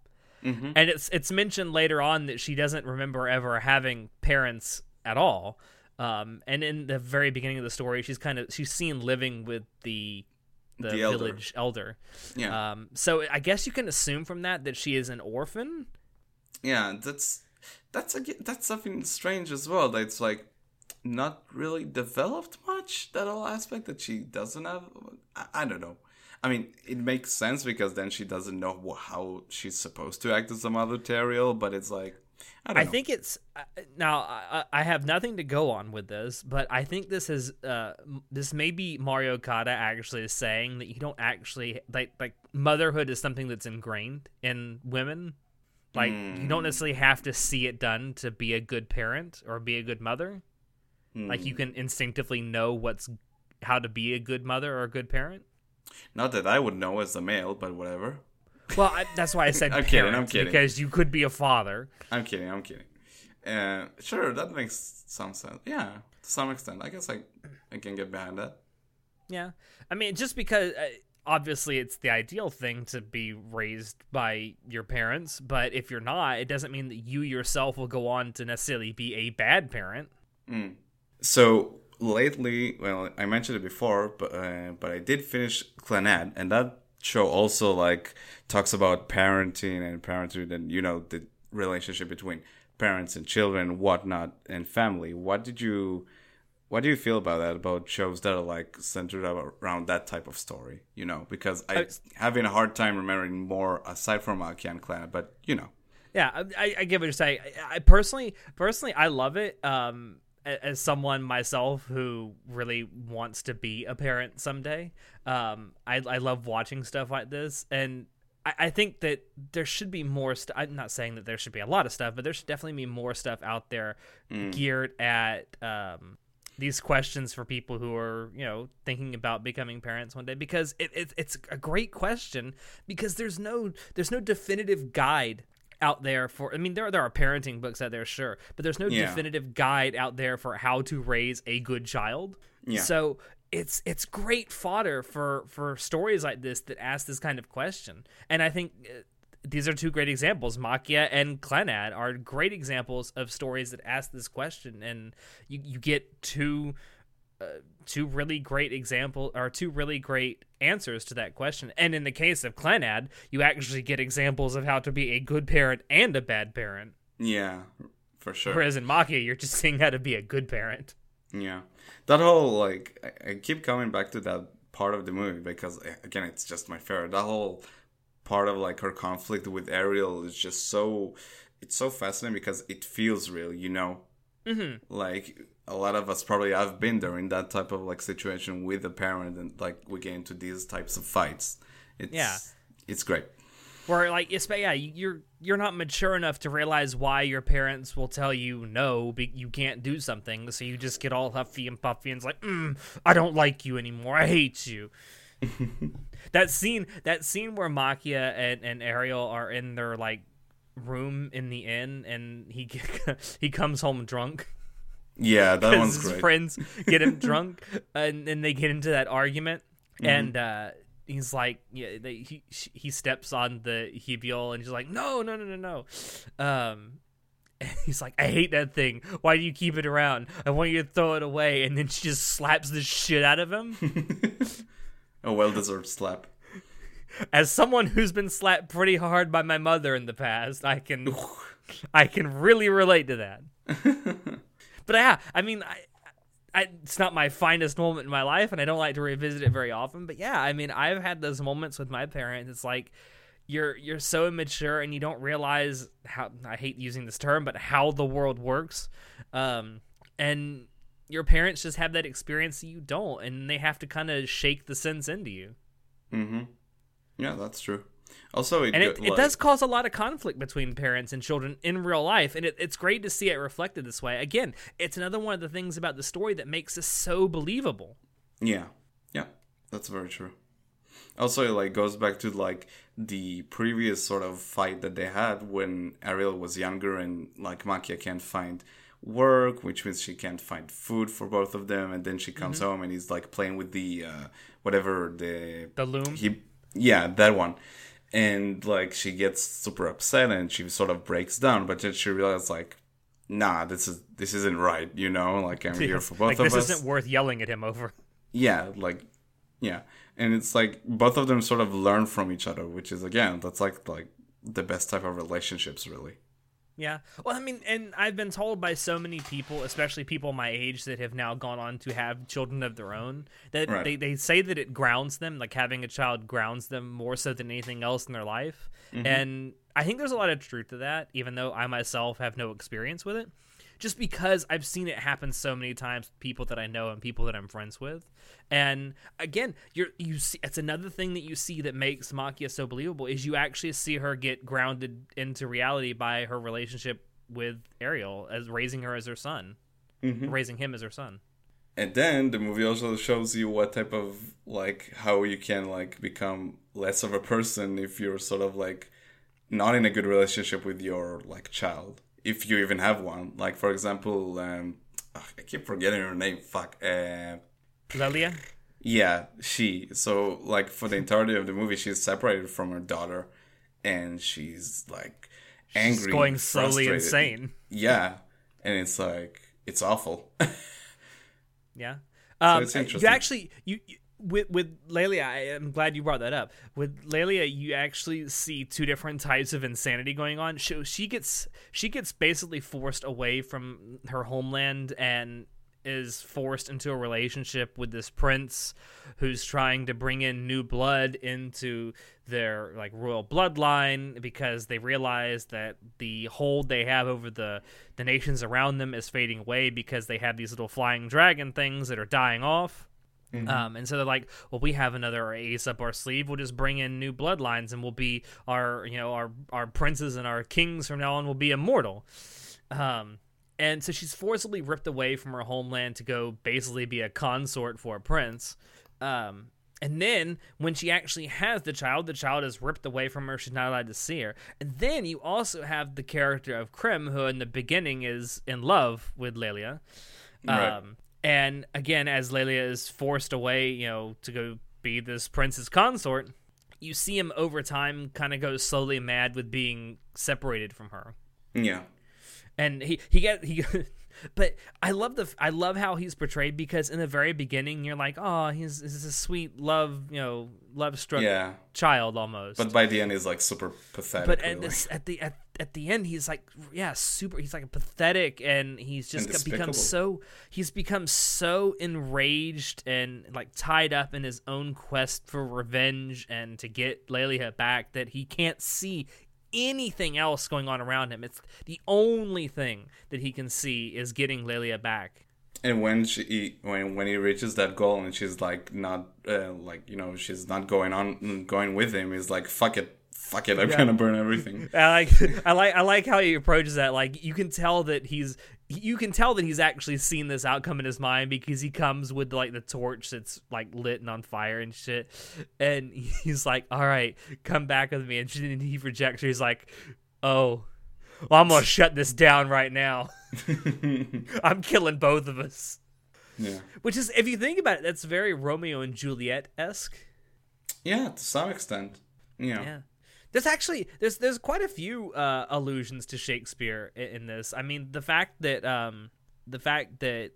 B: Mhm.
A: And it's it's mentioned later on that she doesn't remember ever having parents at all. Um, and in the very beginning of the story, she's kind of she's seen living with the the,
B: The elder.
A: village elder.
B: Yeah.
A: Um, so I guess you can assume from that that she is an orphan.
B: yeah that's that's a, that's something strange as well that it's like not really developed much that whole aspect that she doesn't have I, I don't know i mean it makes sense because then she doesn't know how she's supposed to act as a mother to Ariel, but it's like i
A: I think it's uh, now. I, I have nothing to go on with this, but I think this is uh, this may be Mari Okada actually saying that you don't actually like like motherhood is something that's ingrained in women. Like you don't necessarily have to see it done to be a good parent or be a good mother. Like you can instinctively know what's how to be a good mother or a good parent.
B: not that i would know as a male but whatever
A: Well, I, that's why I said
B: I'm kidding, I'm kidding.
A: because you could be a father.
B: i'm kidding i'm kidding uh, sure that makes some sense yeah to some extent i guess i, I can get behind that
A: Yeah. I mean, just because uh, obviously it's the ideal thing to be raised by your parents, but if you're not, it doesn't mean that you yourself will go on to necessarily be a bad parent.
B: So lately, well, I mentioned it before, but uh, but I did finish Clannad, and that show also like talks about parenting and parenthood, and you know the relationship between parents and children, whatnot, and family. What did you, what do you feel about that? About shows that are like centered around that type of story, you know? Because I,
A: I-
B: having a hard time remembering more aside from Aki and Clannad, but you know,
A: Yeah, I, I, I get what you're saying. I, I personally, personally, I love it. Um, a- as someone myself who really wants to be a parent someday, um, I, I love watching stuff like this, and I, I think that there should be more. St- I'm not saying that there should be a lot of stuff, but there should definitely be more stuff out there geared at um, these questions for people who are you know thinking about becoming parents one day because it, it, it's a great question because there's no there's no definitive guide out there for i mean there, there are parenting books out there sure but there's no
B: Yeah.
A: definitive guide out there for how to raise a good child
B: Yeah.
A: so it's it's great fodder for for stories like this that ask this kind of question and i think uh, these are two great examples. Maquia and Clannad are great examples of stories that ask this question, and you, you get two two really great example or two really great answers to that question. And in the case of Clannad, you actually get examples of how to be a good parent and a bad parent.
B: yeah, for sure.
A: Whereas in Maquia, you're just seeing how to be a good parent.
B: Yeah, that whole like I, I keep coming back to that part of the movie because eh, again, it's just my favorite. That whole part of like her conflict with Ariel is just so it's so fascinating because it feels real, you know. Mm-hmm. Like a lot of us probably have been there in that type of like situation with a parent, and like we get into these types of fights. It's,
A: Yeah.
B: it's great.
A: Where like it's yeah, you're you're not mature enough to realize why your parents will tell you no, but you can't do something, so you just get all huffy and puffy and it's like, mm, I don't like you anymore. I hate you. that scene, that scene where Maquia and, and Ariel are in their like room in the inn, and he he comes home drunk
B: Yeah, that one's
A: his
B: great.
A: friends get him drunk, and then they get into that argument,
B: Mm-hmm.
A: and uh, he's like, yeah, they, he he steps on the Hibiol, and he's like, no, no, no, no, no, um, he's like, I hate that thing. Why do you keep it around? I want you to throw it away. And then she just slaps the shit out of him.
B: A well deserved slap.
A: As someone who's been slapped pretty hard by my mother in the past, I can I can really relate to that. But yeah, I mean, I, I, it's not my finest moment in my life, and I don't like to revisit it very often. But yeah, I mean, I've had those moments with my parents. It's like you're you're so immature and you don't realize how I hate using this term, but how the world works. Um, and your parents just have that experience that you don't, and they have to kind of shake the sense into you.
B: Mm-hmm. Yeah, that's true. Also, it,
A: and it, it
B: like-
A: does cause a lot of conflict between parents and children in real life and it, it's great to see it reflected this way. Again it's another one of the things about the story that makes this so believable.
B: Yeah, yeah, that's very true. Also, it like goes back to like the previous sort of fight that they had when Ariel was younger and like Maquia can't find work, which means she can't find food for both of them, and then she comes
A: Mm-hmm.
B: home and he's like playing with the uh, whatever the
A: the loom?
B: he yeah that one and like she gets super upset and she sort of breaks down but then she realizes like nah this is this isn't right you know? Like i'm here for both
A: like
B: of
A: this
B: us.
A: isn't worth yelling at him over.
B: Yeah like yeah. And it's like both of them sort of learn from each other which is again that's like like the best type of relationships really
A: Yeah. Well, I mean, and I've been told by so many people, especially people my age that have now gone on to have children of their own, that
B: Right.
A: they, they say that it grounds them, like having a child grounds them more so than anything else in their life. Mm-hmm. And I think there's a lot of truth to that, even though I myself have no experience with it. Just because I've seen it happen so many times with people that I know and people that I'm friends with. And again, you're you see it's another thing that you see that makes Maquia so believable is you actually see her get grounded into reality by her relationship with Ariel as raising her as her son. Mm-hmm. Raising him as her son.
B: and then the movie also shows you what type of like how you can like become less of a person if you're sort of like not in a good relationship with your like child if you even have one like for example um i keep forgetting her name fuck uh
A: Lelia?
B: yeah she so like for the entirety of the movie she's separated from her daughter and she's like angry
A: She's going slowly
B: frustrated.
A: insane.
B: yeah and it's like it's awful
A: Yeah. Um,
B: it's
A: you
B: interesting.
A: actually you, you with with Lelia, I am glad you brought that up. With Lelia, you actually see two different types of insanity going on. She, she gets she gets basically forced away from her homeland and is forced into a relationship with this prince who's trying to bring in new blood into their like royal bloodline because they realize that the hold they have over the the nations around them is fading away because they have these little flying dragon things that are dying off um, and so they're like, well, we have another ace up our sleeve. We'll just bring in new bloodlines, and we'll be our, you know, our our princes and our kings from now on will be immortal. Um, and so she's forcibly ripped away from her homeland to go basically be a consort for a prince. Um, and then when she actually has the child, the child is ripped away from her. She's not allowed to see her. And then you also have the character of Krim, who in the beginning is in love with Lelia.
B: Right.
A: And again, as Lelia is forced away, you know, to go be this prince's consort, you see him over time kind of go slowly mad with being separated from her.
B: Yeah.
A: And he he get he but i love the i love how he's portrayed because in the very beginning you're like oh he's, he's a sweet love you know love struck
B: yeah.
A: child almost.
B: But by the end he's like super pathetic
A: but at,
B: really.
A: this, at the at, at the end he's like yeah super he's like a pathetic and he's just
B: And
A: become so he's become so enraged and like tied up in his own quest for revenge and to get Lelia back that he can't see anything else going on around him it's the only thing that he can see is getting Lelia back
B: And when she when when he reaches that goal and she's like not uh, like you know she's not going on going with him, he's like fuck it, fuck it, I'm gonna burn everything.
A: I like I like I like how he approaches that. Like you can tell that he's you can tell that he's actually seen this outcome in his mind because he comes with like the torch that's like lit and on fire and shit, and he's like, "All right, come back with me," and he rejects her. He's like, "Oh, well, I'm gonna shut this down right now. I'm killing both of us."
B: Yeah,
A: Which is, if you think about it, that's very Romeo and Juliet esque.
B: yeah, to some extent. Yeah,
A: Yeah. There's actually there's there's quite a few uh, allusions to Shakespeare in, in, this. I mean, the fact that um the fact that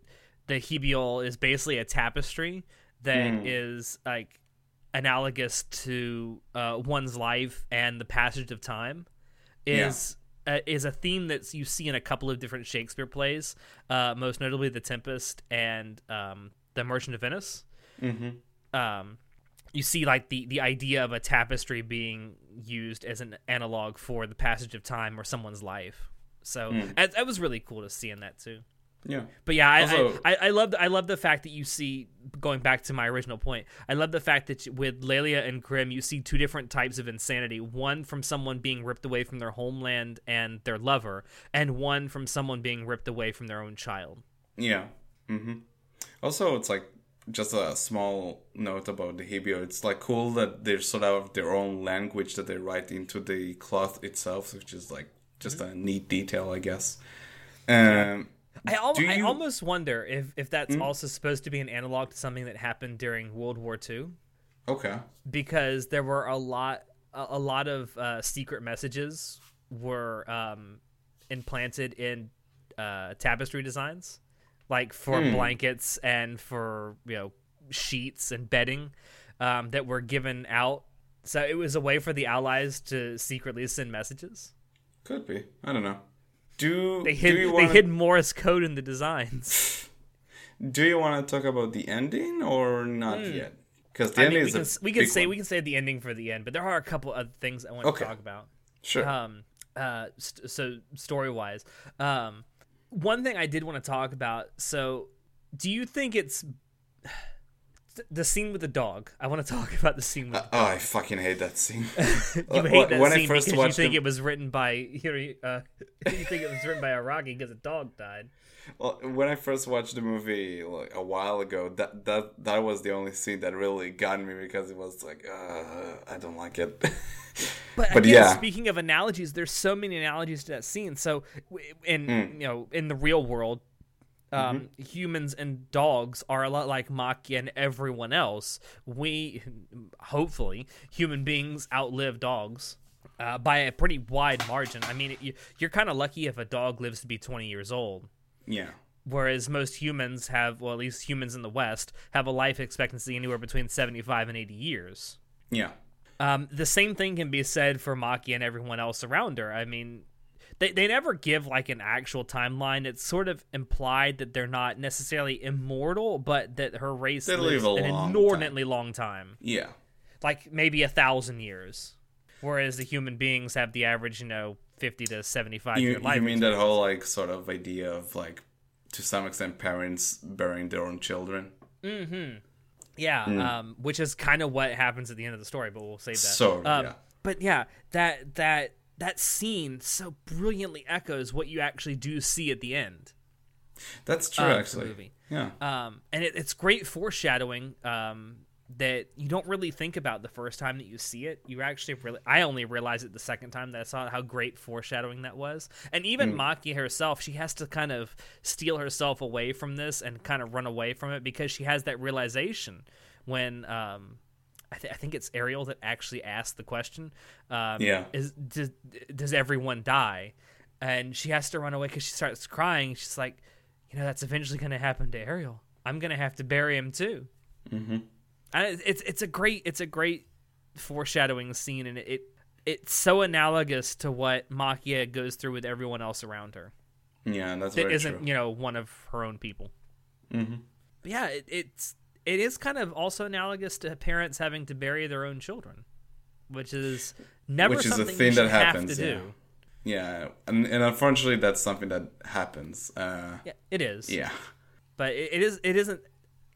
A: the Hibiol is basically a tapestry that mm. is like analogous to uh, one's life and the passage of time is yeah. uh, is a theme that you see in a couple of different Shakespeare plays, uh, most notably The Tempest and um, The Merchant of Venice.
B: Mm-hmm.
A: Um, you see like the the idea of a tapestry being used as an analog for the passage of time or someone's life. So mm. that, was really cool to see in that too.
B: Yeah.
A: But yeah, I, also, I, I, I love I love the fact that you see going back to my original point. I love the fact that with Lelia and Krim, you see two different types of insanity. One from someone being ripped away from their homeland and their lover, and one from someone being ripped away from their own child.
B: Yeah. Mm-hmm. Also, it's like just a small note about the Hibiol. It's like cool that they're sort of have their own language that they write into the cloth itself, which is like just mm-hmm. a neat detail, I guess. Um,
A: I, al- you... I almost wonder if, if that's mm? also supposed to be an analog to something that happened during World War II.
B: Okay.
A: Because there were a lot a, a lot of uh, secret messages were um, implanted in uh, tapestry designs, like for mm. blankets and for you know sheets and bedding um, that were given out. So it was a way for the Allies to secretly send messages.
B: Could be. I don't know. Do
A: they hid
B: do
A: wanna... they hid Morse code in the designs?
B: do you want to talk about the ending or not mm. yet? Because the
A: I
B: ending
A: mean, we
B: is
A: can, we can say one. we can say the ending for the end, but there are a couple other things I want okay. to talk about.
B: Sure.
A: Um. Uh. St- so story wise, um, one thing I did want to talk about. So, do you think it's the scene with the dog. I want to talk about the scene with. Uh,
B: oh, I fucking hate that scene.
A: you hate that when scene I first because watched you think it was written by you, uh, you think it was written by Araki because a dog died.
B: Well, when I first watched the movie like a while ago, that that that was the only scene that really got me because it was like uh, I don't like it.
A: but, but again, yeah, speaking of analogies, there's so many analogies to that scene. So in mm. you know in the real world, um, mm-hmm. humans and dogs are a lot like Maki and everyone else. We, hopefully, human beings outlive dogs uh, by a pretty wide margin. I mean, you, you're kind of lucky if a dog lives to be 20 years old.
B: Yeah.
A: Whereas most humans have, well, at least humans in the West, have a life expectancy anywhere between 75 and 80 years.
B: Yeah.
A: Um, the same thing can be said for Maki and everyone else around her. I mean, they they never give like an actual timeline. It's sort of implied that they're not necessarily immortal, but that her race they lives an inordinately time. long time.
B: Yeah,
A: like maybe a thousand years, whereas the human beings have the average, you know, fifty to seventy five year life.
B: You mean that whole like sort of idea of like to some extent parents burying their own children?
A: Mm-hmm. Yeah, mm. um, which is kind of what happens at the end of the story, but we'll save that.
B: So um, yeah.
A: But yeah, that that that scene so brilliantly echoes what you actually do see at the end.
B: That's true, actually. Yeah.
A: Um, and it, it's great foreshadowing um, that you don't really think about the first time that you see it. You actually really, I only realized it the second time that I saw how great foreshadowing that was. And even mm. Maki herself, she has to kind of steal herself away from this and kind of run away from it because she has that realization when um, I, th- I, think it's Ariel that actually asked the question. Um,
B: yeah.
A: Is does, does everyone die? And she has to run away because she starts crying. She's like, you know, that's eventually going to happen to Ariel. I'm going to have to bury him too.
B: Mm-hmm.
A: And it's it's a great it's a great foreshadowing scene, and it, it it's so analogous to what Maquia goes through with everyone else around her.
B: Yeah, that's
A: that
B: isn't
A: true. you know one of her own people.
B: Mm-hmm.
A: But yeah, it, it's it is kind of also analogous to parents having to bury their own children, which is never which is a thing that happens.
B: yeah.
A: Do.
B: Yeah, and, and unfortunately, that's something that happens. Uh,
A: yeah, it is.
B: Yeah,
A: but it, it is. It isn't.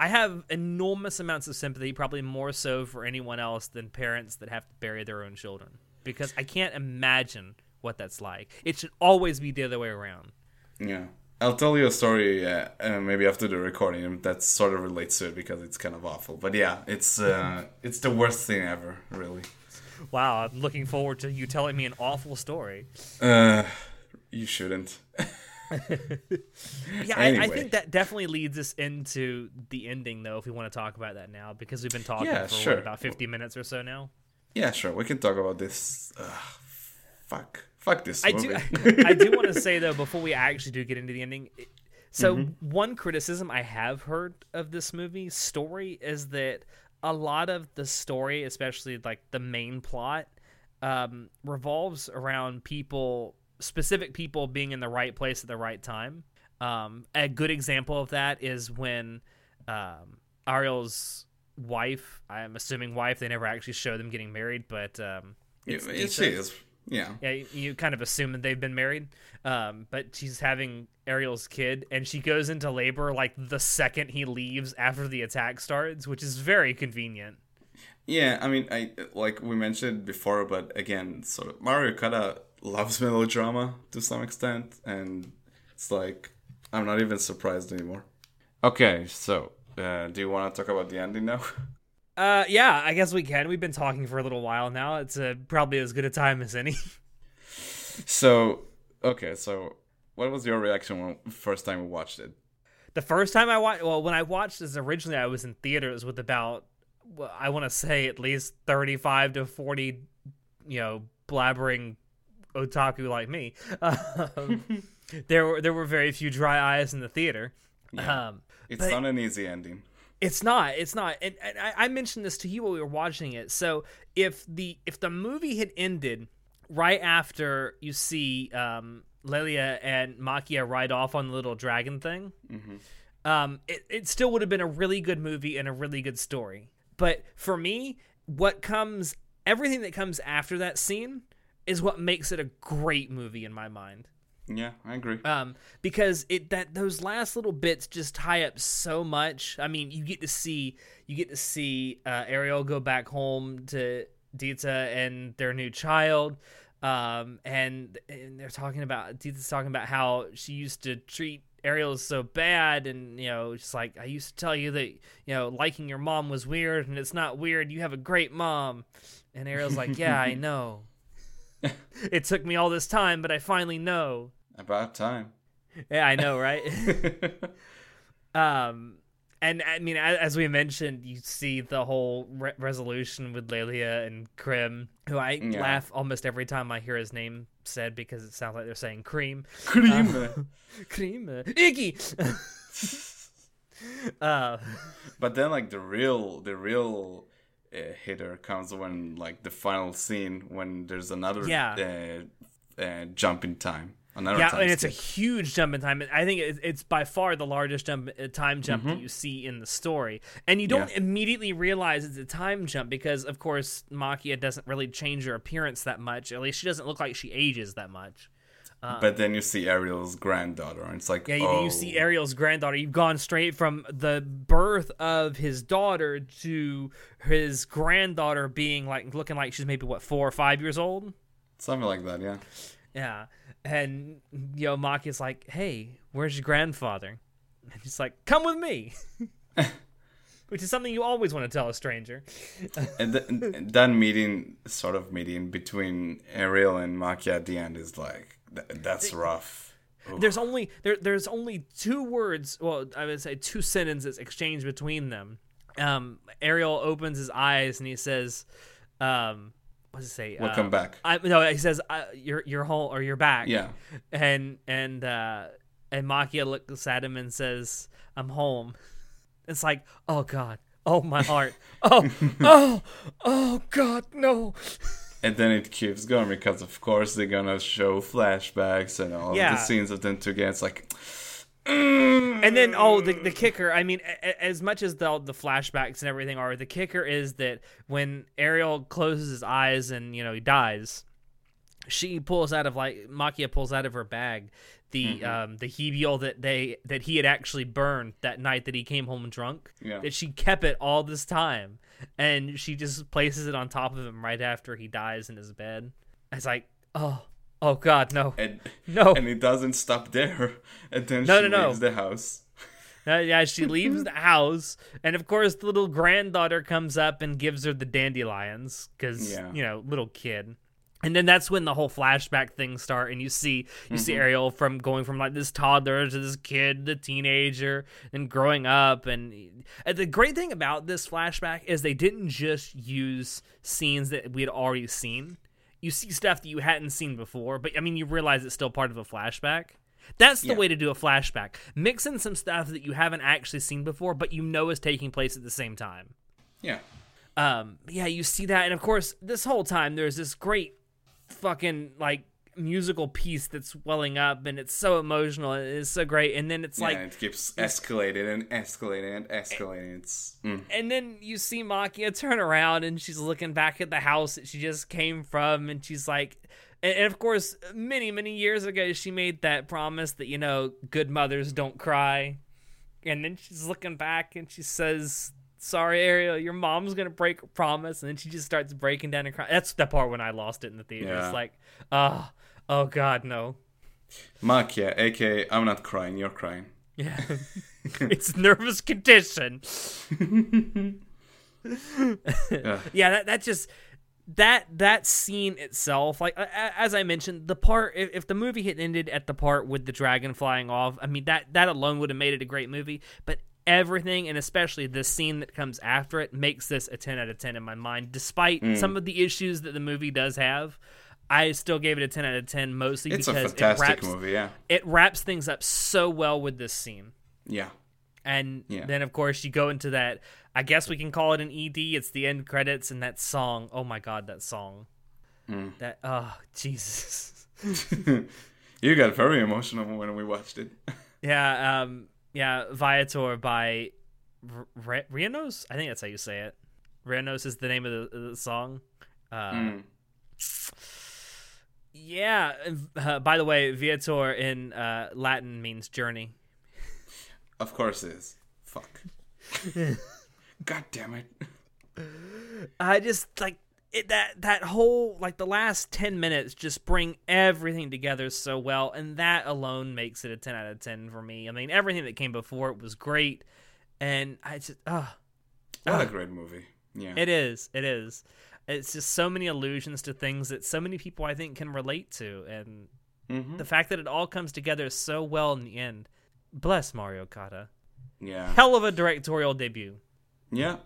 A: I have enormous amounts of sympathy, probably more so for anyone else than parents that have to bury their own children, because I can't imagine what that's like. It should always be the other way around.
B: Yeah. I'll tell you a story uh, uh, maybe after the recording that sort of relates to it because it's kind of awful. But yeah, it's uh, it's the worst thing ever, really.
A: Wow, I'm looking forward to you telling me an awful story.
B: Uh, you shouldn't.
A: yeah, anyway. I, I, think that definitely leads us into the ending, though. If we want to talk about that now, because we've been talking yeah, for sure. what, about 50 minutes or so now.
B: Yeah, sure. We can talk about this. Fuck. Fuck this
A: I
B: movie.
A: do. I do want to say though, before we actually do get into the ending, it- so
B: Mm-hmm.
A: one criticism I have heard of this movie story is that a lot of the story, especially like the main plot, um, revolves around people, specific people being in the right place at the right time. Um, a good example of that is when um, Ariel's wife, I'm assuming wife, they never actually show them getting married, but um, it's
B: it is. Yeah.
A: Yeah, you- you kind of assume that they've been married. Um, but she's having Ariel's kid, and she goes into labor like the second he leaves after the attack starts, which is very convenient.
B: Yeah, I mean, I like we mentioned before, but again, sort of Mari Okada loves melodrama to some extent, and it's like I'm not even surprised anymore. Okay, so uh, do you want to talk about the ending now?
A: Uh, yeah, I guess we can. We've been talking for a little while now. It's uh, probably as good a time as any.
B: so, okay, so what was your reaction when first time we watched it?
A: the first time I watched, well, when I watched this originally, I was in theaters with about, well, I want to say at least thirty-five to forty, you know, blabbering otaku like me. Um, there were there were very few dry eyes in the theater. Um,
B: It's
A: But-
B: not an easy ending.
A: It's not. It's not. And, and I, I mentioned this to you while we were watching it. So if the if the movie had ended right after you see um, Lelia and Maquia ride off on the little dragon thing, um, it, it still would have been a really good movie and a really good story. But for me, what comes everything that comes after that scene is what makes it a great movie in my mind
B: Yeah, I agree.
A: um, because it that those last little bits just tie up so much. I mean, you get to see you get to see uh, Ariel go back home to Dita and their new child, um, and and they're talking about Dita's talking about how she used to treat Ariel so bad, and you know, just like I used to tell you that you know liking your mom was weird, and it's not weird. You have a great mom, and Ariel's like, yeah, I know. it took me all this time, but I finally know.
B: About time.
A: Yeah, I know, right? um, and I mean, as we mentioned, you see the whole re- resolution with Lelia and Krim, who I
B: Yeah.
A: laugh almost every time I hear his name said because it sounds like they're saying cream.
B: Cream.
A: Cream. uh, Iggy! uh,
B: But then, like the real, the real uh, hitter comes when like the final scene when there's another
A: Yeah.
B: uh, uh, jump in time. Another
A: yeah, and it's a huge jump in time. I think it's by far the largest jump, uh, time jump
B: Mm-hmm.
A: that you see in the story, and you don't
B: Yeah.
A: immediately realize it's a time jump because, of course, Maquia doesn't really change her appearance that much. At least she doesn't look like she ages that much.
B: but then you see Ariel's granddaughter, and it's like,
A: Yeah, you,
B: oh,
A: you see Ariel's granddaughter. You've gone straight from the birth of his daughter to his granddaughter being like looking like she's maybe what four or five years old.
B: something like that. Yeah.
A: Yeah. And you know, Maquia's like, Hey, where's your grandfather? And he's like, Come with me Which is something you always want to tell a stranger.
B: and, th- and that meeting, sort of meeting between Ariel and Maquia at the end, is like th- that's rough.
A: There's only there there's only two words well, I would say two sentences exchanged between them. Um Ariel opens his eyes and he says, um what does it say?
B: Welcome
A: Uh,
B: back.
A: I no, he says uh, you're you're home or you're back.
B: Yeah.
A: and and uh and Maquia looks at him and says, "I'm home." It's like, oh god, oh my heart, oh oh oh god, no.
B: And then it keeps going because, of course, they're gonna show flashbacks and all
A: Yeah.
B: the scenes of them together. It's like,
A: And then oh, the the kicker. I mean, a- a- as much as the the flashbacks and everything are, the kicker is that when Ariel closes his eyes and you know he dies, she pulls out of like Maquia pulls out of her bag the um the Hibiol that they that he had actually burned that night that he came home drunk.
B: Yeah.
A: That she kept it all this time, and she just places it on top of him right after he dies in his bed. It's like oh oh god no
B: and
A: no
B: and it doesn't stop there. And then
A: No,
B: she
A: no, no.
B: leaves the house.
A: Uh, yeah, she leaves the house, and of course, the little granddaughter comes up and gives her the dandelions because
B: Yeah.
A: you know, little kid. and then that's when the whole flashback thing start and you see you see ariel from going from like this toddler to this kid the teenager and growing up and and the great thing about this flashback is they didn't just use scenes that we had already seen you see stuff that you hadn't seen before but i mean you realize it's still part of a flashback that's the
B: Yeah.
A: way to do a flashback mix in some stuff that you haven't actually seen before but you know is taking place at the same time
B: Yeah.
A: um yeah you see that and of course this whole time there's this great fucking like musical piece that's welling up and it's so emotional and it's so great and then it's
B: yeah,
A: like
B: it keeps escalating and escalating and escalating. It's mm.
A: and then you see Maquia turn around and she's looking back at the house that she just came from and she's like and, of course many many years ago she made that promise that you know good mothers don't cry and then she's looking back and she says sorry ariel your mom's gonna break a promise and then she just starts breaking down and crying that's the part when i lost it in the theater
B: Yeah.
A: it's like oh oh god no
B: Maquia, aka I'm not crying, you're crying.
A: yeah it's nervous condition
B: Yeah.
A: yeah that, that just that that scene itself like as i mentioned the part if, if the movie had ended at the part with the dragon flying off i mean that that alone would have made it a great movie but everything and especially the scene that comes after it makes this a 10 out of 10 in my mind despite
B: Mm.
A: some of the issues that the movie does have i still gave it a 10 out of 10 mostly
B: It's a
A: because
B: fantastic
A: it wraps
B: movie, yeah.
A: it wraps things up so well with this scene
B: Yeah.
A: and
B: Yeah.
A: then of course you go into that i guess we can call it an ed it's the end credits and that song oh my god that song
B: Mm.
A: that oh jesus
B: you got very emotional when we watched it.
A: yeah um yeah viator by R- R- rionos i think that's how you say it rionos is the name of the, the song uh,
B: Mm.
A: Yeah uh, by the way viator in uh, latin means journey
B: Of course it is. Fuck. God damn it.
A: I just like it that that whole like the last 10 minutes just bring everything together so well and that alone makes it a 10 out of 10 for me. I mean everything that came before it was great and I just uh
B: What a great movie. Yeah.
A: it is. It is. It's just so many allusions to things that so many people I think can relate to and
B: hmm
A: the fact that it all comes together so well in the end. Bless Mari Okada.
B: Yeah.
A: Hell of a directorial debut.
B: Yeah.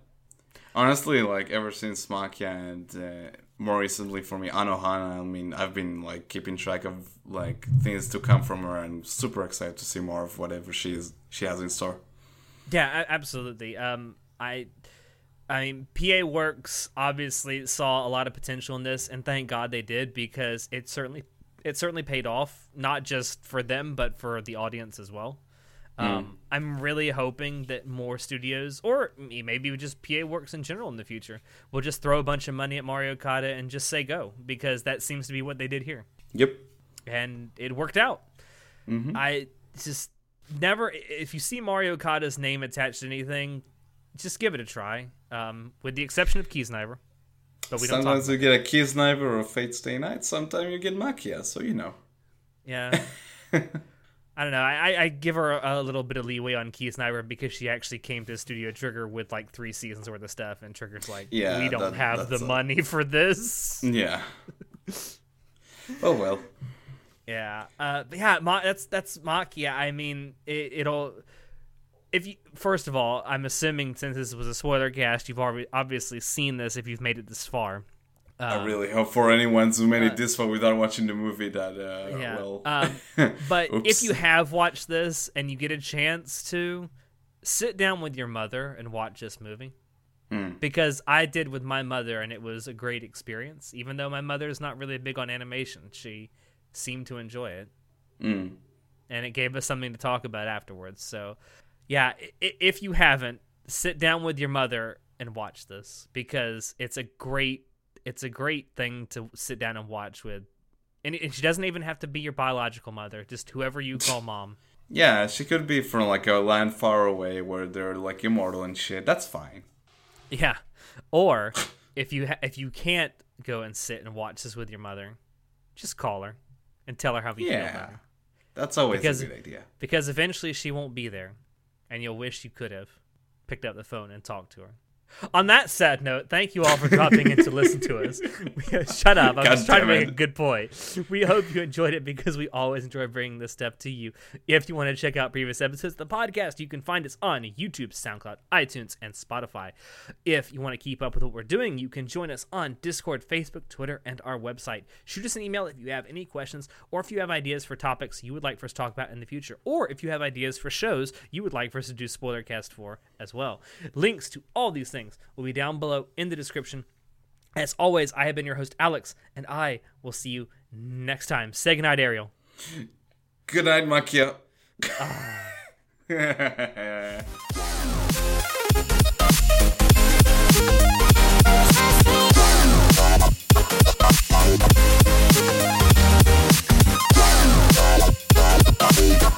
B: Honestly, like ever since Maquia and uh, more recently for me Anohana, I mean, I've been like keeping track of like things to come from her, and super excited to see more of whatever she's she has in store.
A: Yeah, absolutely. Um, I, I mean, PA Works obviously saw a lot of potential in this, and thank God they did because it certainly it certainly paid off, not just for them but for the audience as well. Um, I'm really hoping that more studios, or maybe just PA Works in general in the future, will just throw a bunch of money at Mari Okada and just say go because that seems to be what they did here
B: Yep.
A: and it worked out. I just never. If you see Mari Okada's name attached to anything, just give it a try. Um, with the exception of Kiznaiver, but we.
B: Sometimes you get a Kiznaiver or a Fate Stay Night. Sometimes you get Maquia, so you know.
A: Yeah. I don't know. I, I- give her a, a little bit of leeway on Kiznaiver because she actually came to Studio Trigger with like three seasons worth of stuff, and Trigger's like,
B: Yeah,
A: we don't
B: that-
A: have the
B: a-
A: money for this.
B: Yeah. oh well.
A: Yeah, uh, but yeah, Ma- that's that's Maquia. I mean, it, it'll. If you first of all, I'm assuming since this was a spoiler cast, you've already obviously seen this if you've made it this far.
B: I really hope for anyone who made
A: uh,
B: it this far without watching the movie that uh
A: Yeah.
B: well
A: Um, But if you have watched this and you get a chance to sit down with your mother and watch this movie,
B: Mm.
A: because I did with my mother and it was a great experience. Even though my mother is not really big on animation, she seemed to enjoy it.
B: Mm.
A: and it gave us something to talk about afterwards. So, yeah, if you haven't, sit down with your mother and watch this because it's a great it's a great thing to sit down and watch with. And, and she doesn't even have to be your biological mother, just whoever you call mom.
B: Yeah, she could be from like a land far away where they're like immortal and shit. That's fine.
A: Yeah. Or if you ha- if you can't go and sit and watch this with your mother, just call her and tell her how you feel about
B: Yeah.
A: her.
B: That's always
A: Because-
B: a good idea.
A: because eventually she won't be there and you'll wish you could have picked up the phone and talked to her On that sad note, thank you all for dropping in to listen to us. Shut up. I'm
B: God
A: just trying to make
B: it.
A: a good point. We hope you enjoyed it because we always enjoy bringing this stuff to you. If you want to check out previous episodes of the podcast, you can find us on YouTube, SoundCloud, iTunes, and Spotify. If you want to keep up with what we're doing, you can join us on Discord, Facebook, Twitter, and our website. Shoot us an email if you have any questions or if you have ideas for topics you would like for us to talk about in the future, or if you have ideas for shows you would like for us to do Spoilercast for as well. Links to all these things things will be down below in the description. As always, I have been your host, Alex, and I will see you next time. Say goodnight, Ariel.
B: Good night, Maquia. Ah.